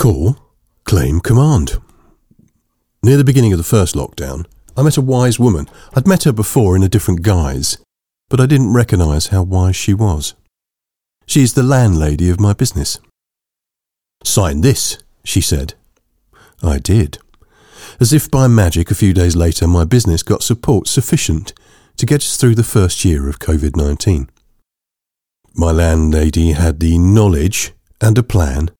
Call, claim, command. Near the beginning of the first lockdown, I met a wise woman. I'd met her before in a different guise, but I didn't recognise how wise she was. She's the landlady of my business. Sign this, she said. I did. As if by magic, a few days later, my business got support sufficient to get us through the first year of COVID 19. My landlady had the knowledge and a plan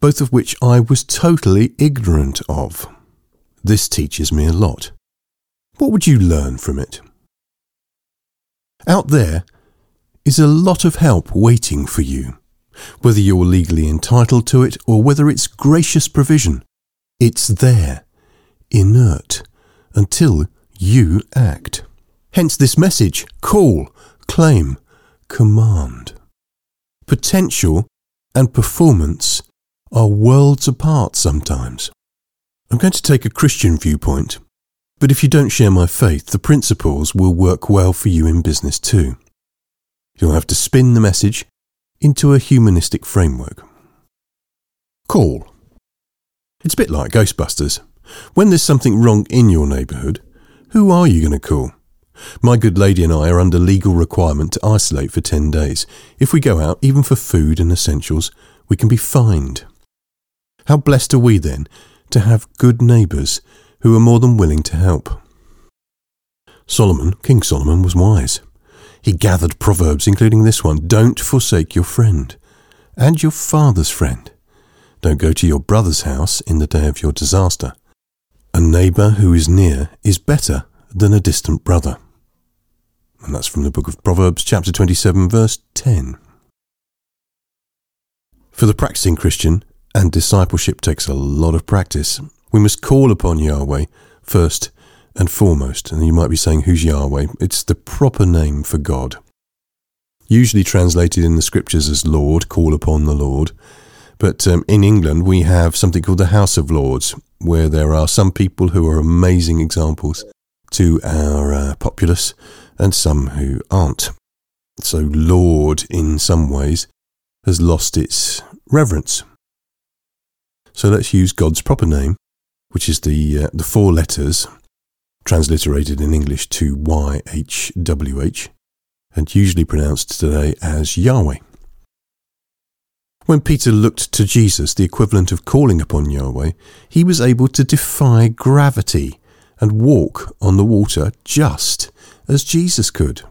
both of which I was totally ignorant of. This teaches me a lot. What would you learn from it? Out there is a lot of help waiting for you, whether you're legally entitled to it or whether it's gracious provision. It's there, inert, until you act. Hence this message call, claim, command. Potential and performance are worlds apart sometimes. I'm going to take a Christian viewpoint, but if you don't share my faith, the principles will work well for you in business too. You'll have to spin the message into a humanistic framework. Call. It's a bit like Ghostbusters. When there's something wrong in your neighbourhood, who are you going to call? My good lady and I are under legal requirement to isolate for 10 days. If we go out, even for food and essentials, we can be fined. How blessed are we then to have good neighbours who are more than willing to help? Solomon, King Solomon, was wise. He gathered proverbs, including this one Don't forsake your friend and your father's friend. Don't go to your brother's house in the day of your disaster. A neighbour who is near is better than a distant brother. And that's from the book of Proverbs, chapter 27, verse 10. For the practicing Christian, and discipleship takes a lot of practice. We must call upon Yahweh first and foremost. And you might be saying, Who's Yahweh? It's the proper name for God. Usually translated in the scriptures as Lord, call upon the Lord. But um, in England, we have something called the House of Lords, where there are some people who are amazing examples to our uh, populace and some who aren't. So, Lord, in some ways, has lost its reverence. So let's use God's proper name, which is the, uh, the four letters transliterated in English to YHWH and usually pronounced today as Yahweh. When Peter looked to Jesus, the equivalent of calling upon Yahweh, he was able to defy gravity and walk on the water just as Jesus could.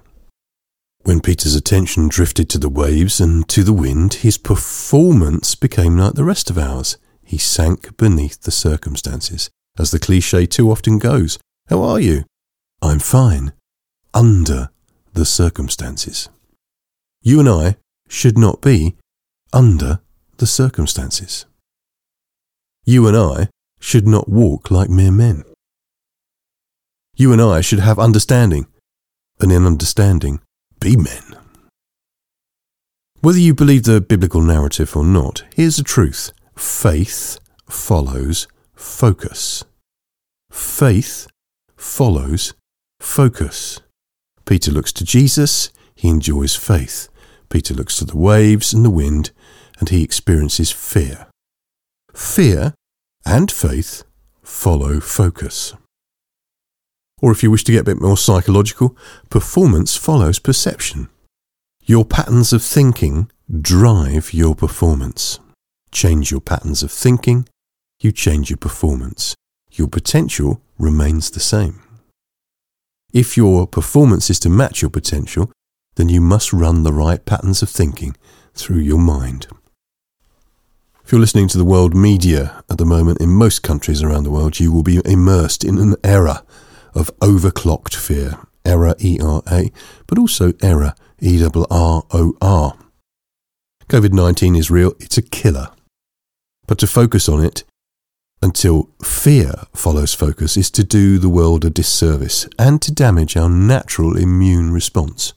When Peter's attention drifted to the waves and to the wind, his performance became like the rest of ours he sank beneath the circumstances, as the cliche too often goes. How are you? I'm fine. Under the circumstances. You and I should not be under the circumstances. You and I should not walk like mere men. You and I should have understanding, and in understanding, be men. Whether you believe the biblical narrative or not, here's the truth faith follows focus. Faith follows focus. Peter looks to Jesus, he enjoys faith. Peter looks to the waves and the wind, and he experiences fear. Fear and faith follow focus. Or if you wish to get a bit more psychological, performance follows perception. Your patterns of thinking drive your performance change your patterns of thinking, you change your performance. Your potential remains the same. If your performance is to match your potential, then you must run the right patterns of thinking through your mind. If you're listening to the world media at the moment in most countries around the world, you will be immersed in an era of overclocked fear. Error, E R A, but also error, E R R O R. COVID 19 is real, it's a killer. But to focus on it until fear follows focus is to do the world a disservice and to damage our natural immune response.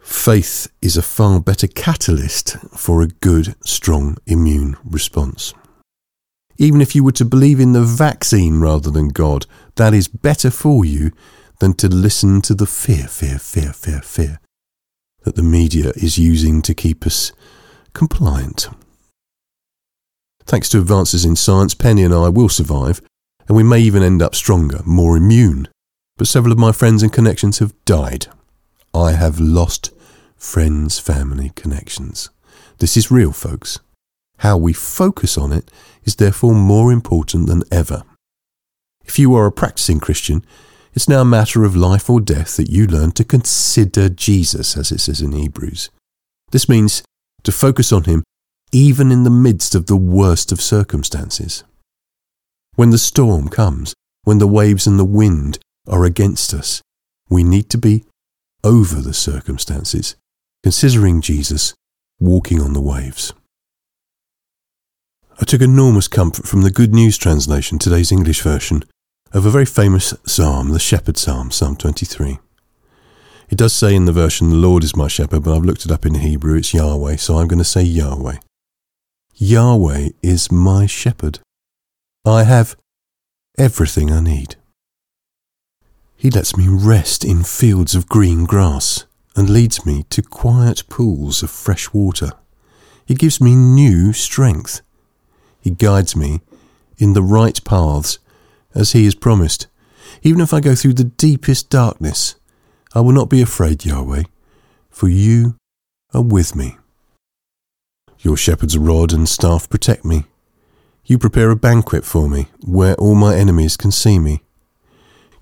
Faith is a far better catalyst for a good, strong immune response. Even if you were to believe in the vaccine rather than God, that is better for you than to listen to the fear, fear, fear, fear, fear that the media is using to keep us compliant Thanks to advances in science, Penny and I will survive, and we may even end up stronger, more immune. But several of my friends and connections have died. I have lost friends, family, connections. This is real, folks. How we focus on it is therefore more important than ever. If you are a practicing Christian, it's now a matter of life or death that you learn to consider Jesus, as it says in Hebrews. This means to focus on Him even in the midst of the worst of circumstances. When the storm comes, when the waves and the wind are against us, we need to be over the circumstances, considering Jesus walking on the waves. I took enormous comfort from the Good News translation, today's English version, of a very famous psalm, the Shepherd Psalm, Psalm 23. It does say in the version, The Lord is my shepherd, but I've looked it up in Hebrew, it's Yahweh, so I'm going to say Yahweh. Yahweh is my shepherd. I have everything I need. He lets me rest in fields of green grass and leads me to quiet pools of fresh water. He gives me new strength. He guides me in the right paths as He has promised. Even if I go through the deepest darkness, I will not be afraid, Yahweh, for you are with me. Your shepherd's rod and staff protect me. You prepare a banquet for me where all my enemies can see me.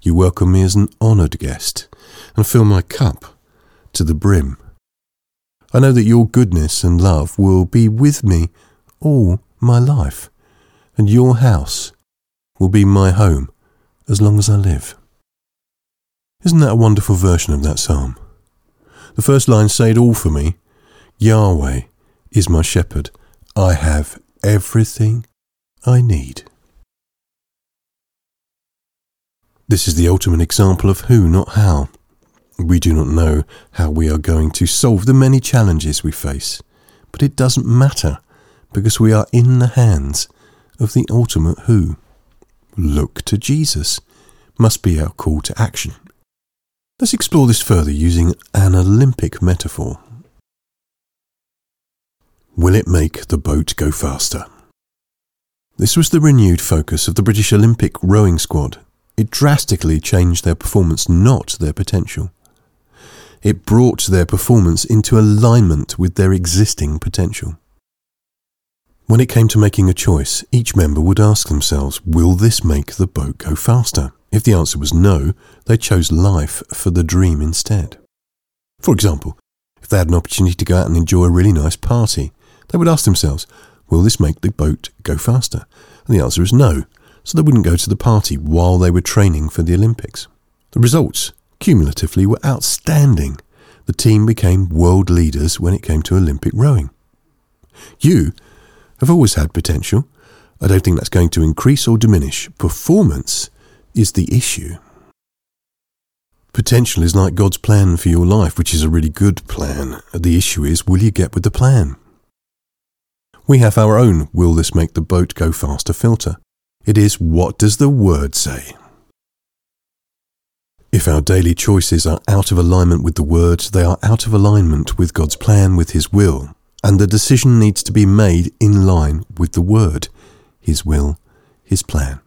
You welcome me as an honoured guest and fill my cup to the brim. I know that your goodness and love will be with me all my life, and your house will be my home as long as I live. Isn't that a wonderful version of that psalm? The first line, say it all for me Yahweh is my shepherd. I have everything I need. This is the ultimate example of who, not how. We do not know how we are going to solve the many challenges we face, but it doesn't matter because we are in the hands of the ultimate who. Look to Jesus must be our call to action. Let's explore this further using an Olympic metaphor. Will it make the boat go faster? This was the renewed focus of the British Olympic rowing squad. It drastically changed their performance, not their potential. It brought their performance into alignment with their existing potential. When it came to making a choice, each member would ask themselves, will this make the boat go faster? If the answer was no, they chose life for the dream instead. For example, if they had an opportunity to go out and enjoy a really nice party, they would ask themselves, will this make the boat go faster? And the answer is no, so they wouldn't go to the party while they were training for the Olympics. The results cumulatively were outstanding. The team became world leaders when it came to Olympic rowing. You have always had potential. I don't think that's going to increase or diminish. Performance is the issue. Potential is like God's plan for your life, which is a really good plan. The issue is, will you get with the plan? We have our own will this make the boat go faster filter. It is, what does the word say? If our daily choices are out of alignment with the Word, they are out of alignment with God's plan, with His will, and the decision needs to be made in line with the Word, His will, His plan.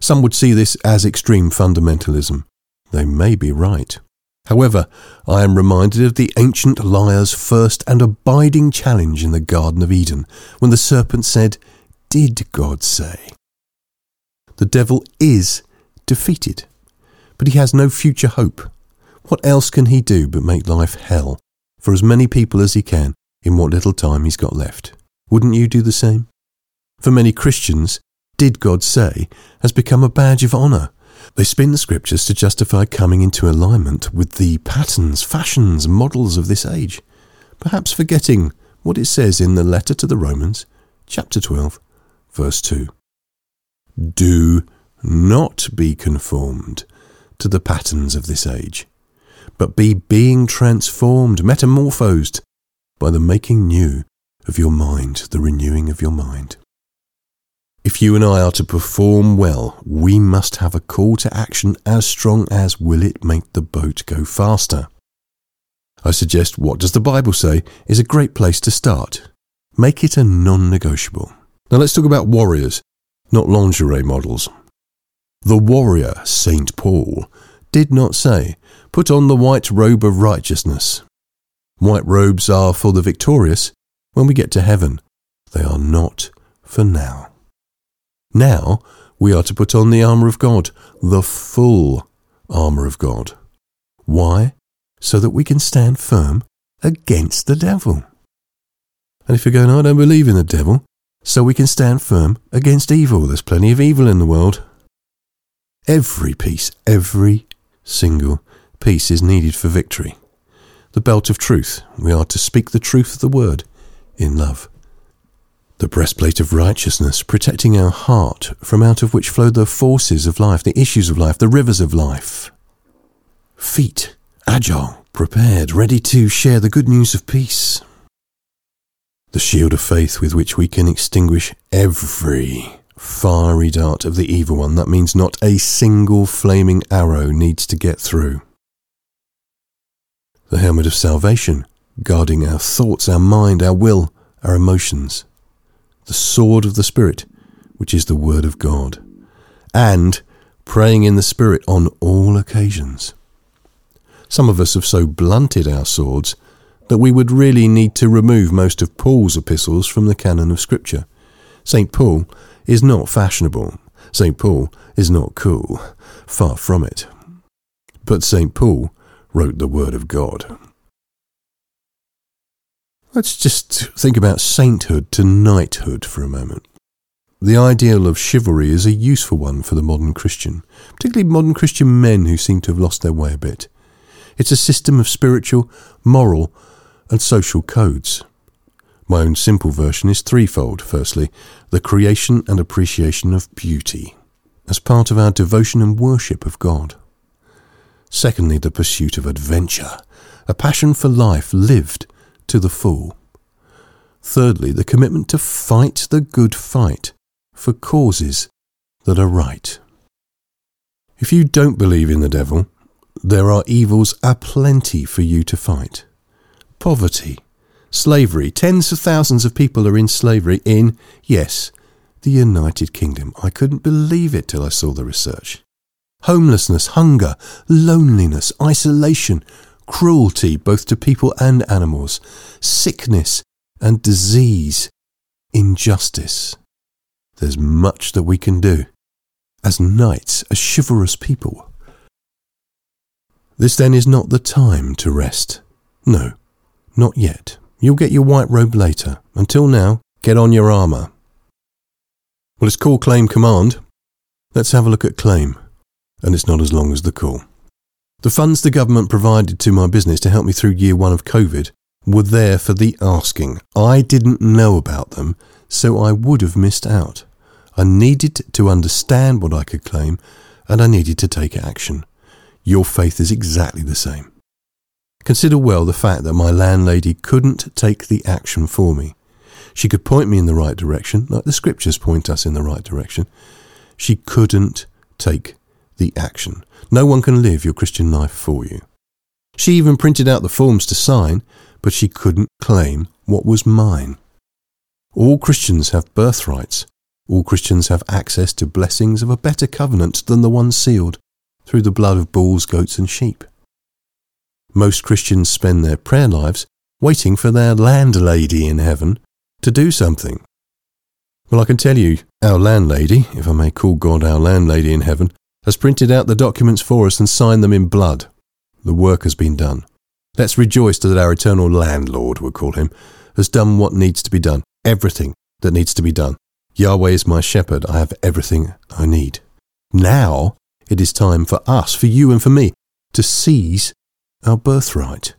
Some would see this as extreme fundamentalism. They may be right. However, I am reminded of the ancient liar's first and abiding challenge in the Garden of Eden, when the serpent said, Did God say? The devil is defeated but he has no future hope. What else can he do but make life hell for as many people as he can in what little time he's got left? Wouldn't you do the same? For many Christians, did God say has become a badge of honour. They spin the scriptures to justify coming into alignment with the patterns, fashions, models of this age, perhaps forgetting what it says in the letter to the Romans, chapter 12, verse 2. Do not be conformed to the patterns of this age, but be being transformed, metamorphosed by the making new of your mind, the renewing of your mind. If you and I are to perform well, we must have a call to action as strong as will it make the boat go faster? I suggest what does the Bible say is a great place to start. Make it a non negotiable. Now let's talk about warriors, not lingerie models. The warrior, St. Paul, did not say, Put on the white robe of righteousness. White robes are for the victorious when we get to heaven. They are not for now. Now we are to put on the armour of God, the full armour of God. Why? So that we can stand firm against the devil. And if you're going, oh, I don't believe in the devil, so we can stand firm against evil. There's plenty of evil in the world. Every piece, every single piece is needed for victory. The belt of truth. We are to speak the truth of the word in love. The breastplate of righteousness, protecting our heart, from out of which flow the forces of life, the issues of life, the rivers of life. Feet, agile, prepared, ready to share the good news of peace. The shield of faith with which we can extinguish every fiery dart of the evil one. That means not a single flaming arrow needs to get through. The helmet of salvation, guarding our thoughts, our mind, our will, our emotions. The sword of the Spirit, which is the Word of God. And praying in the Spirit on all occasions. Some of us have so blunted our swords that we would really need to remove most of Paul's epistles from the canon of Scripture. St. Paul is not fashionable. St. Paul is not cool. Far from it. But St. Paul wrote the Word of God. Let's just think about sainthood to knighthood for a moment. The ideal of chivalry is a useful one for the modern Christian, particularly modern Christian men who seem to have lost their way a bit. It's a system of spiritual, moral, and social codes. My own simple version is threefold. Firstly, the creation and appreciation of beauty, as part of our devotion and worship of God. Secondly, the pursuit of adventure, a passion for life lived to the full. Thirdly, the commitment to fight the good fight for causes that are right. If you don't believe in the devil, there are evils aplenty for you to fight. Poverty, Slavery. Tens of thousands of people are in slavery in, yes, the United Kingdom. I couldn't believe it till I saw the research. Homelessness, hunger, loneliness, isolation, cruelty both to people and animals, sickness and disease, injustice. There's much that we can do as knights, as chivalrous people. This then is not the time to rest. No, not yet. You'll get your white robe later. Until now, get on your armour. Well, it's call Claim Command. Let's have a look at Claim. And it's not as long as the call. The funds the government provided to my business to help me through year one of COVID were there for the asking. I didn't know about them, so I would have missed out. I needed to understand what I could claim, and I needed to take action. Your faith is exactly the same. Consider well the fact that my landlady couldn't take the action for me. She could point me in the right direction, like the scriptures point us in the right direction. She couldn't take the action. No one can live your Christian life for you. She even printed out the forms to sign, but she couldn't claim what was mine. All Christians have birthrights. All Christians have access to blessings of a better covenant than the one sealed through the blood of bulls, goats, and sheep. Most Christians spend their prayer lives waiting for their landlady in heaven to do something. Well, I can tell you, our landlady, if I may call God our landlady in heaven, has printed out the documents for us and signed them in blood. The work has been done. Let's rejoice that our eternal landlord, we'll call him, has done what needs to be done, everything that needs to be done. Yahweh is my shepherd. I have everything I need. Now it is time for us, for you and for me, to seize our birthright,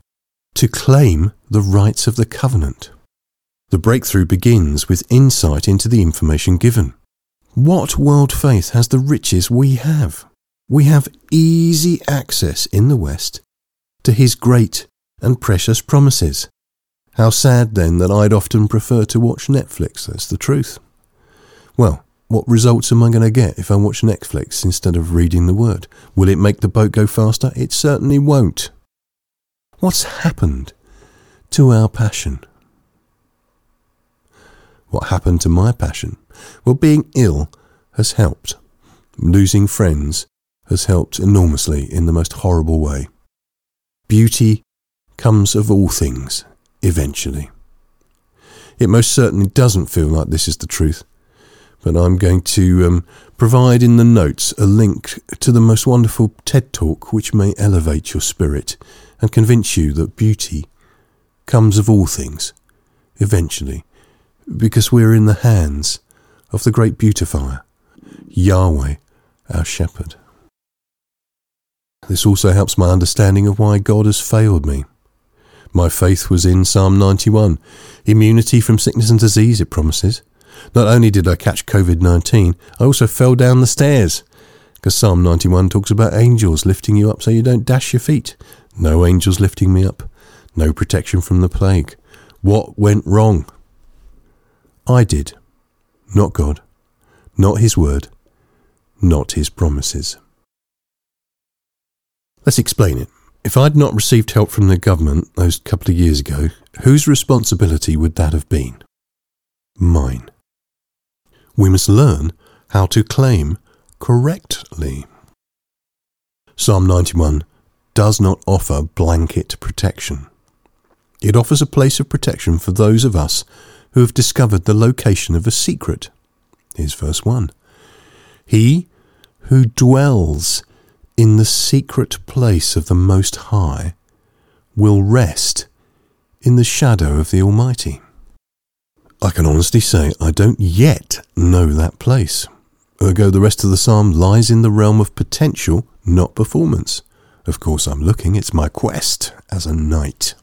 to claim the rights of the covenant. The breakthrough begins with insight into the information given. What world faith has the riches we have? We have easy access in the West to his great and precious promises. How sad then that I'd often prefer to watch Netflix, that's the truth. Well, what results am I going to get if I watch Netflix instead of reading the Word? Will it make the boat go faster? It certainly won't. What's happened to our passion? What happened to my passion? Well, being ill has helped. Losing friends has helped enormously in the most horrible way. Beauty comes of all things, eventually. It most certainly doesn't feel like this is the truth, but I'm going to um, provide in the notes a link to the most wonderful TED talk which may elevate your spirit and convince you that beauty comes of all things, eventually, because we're in the hands of the great beautifier, Yahweh, our shepherd. This also helps my understanding of why God has failed me. My faith was in Psalm 91. Immunity from sickness and disease, it promises. Not only did I catch COVID 19, I also fell down the stairs. Because Psalm 91 talks about angels lifting you up so you don't dash your feet. No angels lifting me up. No protection from the plague. What went wrong? I did. Not God. Not His word. Not His promises. Let's explain it. If I'd not received help from the government those couple of years ago, whose responsibility would that have been? Mine. We must learn how to claim correctly. Psalm 91 does not offer blanket protection. It offers a place of protection for those of us who have discovered the location of a secret. Here's verse 1. He who dwells in the secret place of the Most High will rest in the shadow of the Almighty. I can honestly say I don't yet know that place. Ergo, the rest of the psalm lies in the realm of potential, not performance. Of course, I'm looking, it's my quest as a knight.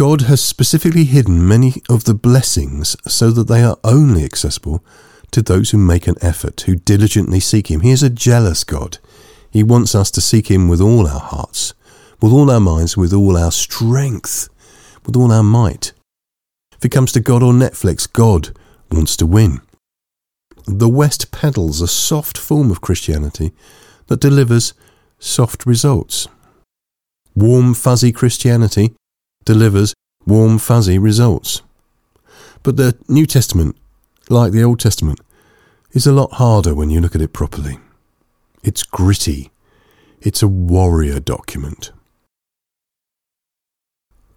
God has specifically hidden many of the blessings so that they are only accessible to those who make an effort, who diligently seek Him. He is a jealous God. He wants us to seek Him with all our hearts, with all our minds, with all our strength, with all our might. If it comes to God or Netflix, God wants to win. The West peddles a soft form of Christianity that delivers soft results. Warm, fuzzy Christianity delivers warm, fuzzy results. But the New Testament, like the Old Testament, is a lot harder when you look at it properly. It's gritty. It's a warrior document.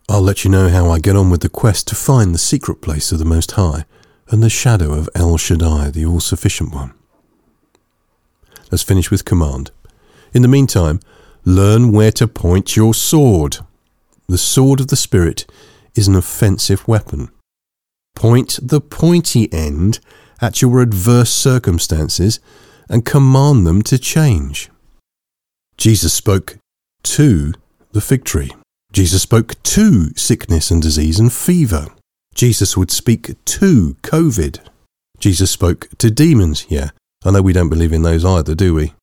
I'll let you know how I get on with the quest to find the secret place of the Most High and the shadow of El Shaddai, the All Sufficient One. Let's finish with command. In the meantime, learn where to point your sword. The sword of the Spirit is an offensive weapon. Point the pointy end at your adverse circumstances and command them to change. Jesus spoke to the fig tree. Jesus spoke to sickness and disease and fever. Jesus would speak to COVID. Jesus spoke to demons, yeah. I know we don't believe in those either, do we?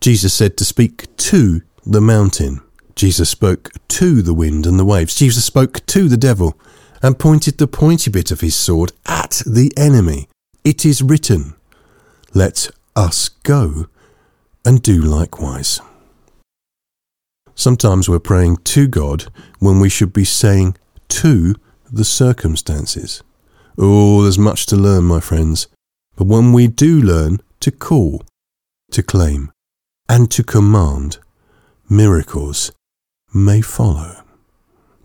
Jesus said to speak to the mountain. Jesus spoke to the wind and the waves. Jesus spoke to the devil and pointed the pointy bit of his sword at the enemy. It is written, Let us go and do likewise. Sometimes we're praying to God when we should be saying to the circumstances. Oh, there's much to learn, my friends. But when we do learn to call, to claim, and to command, miracles may follow.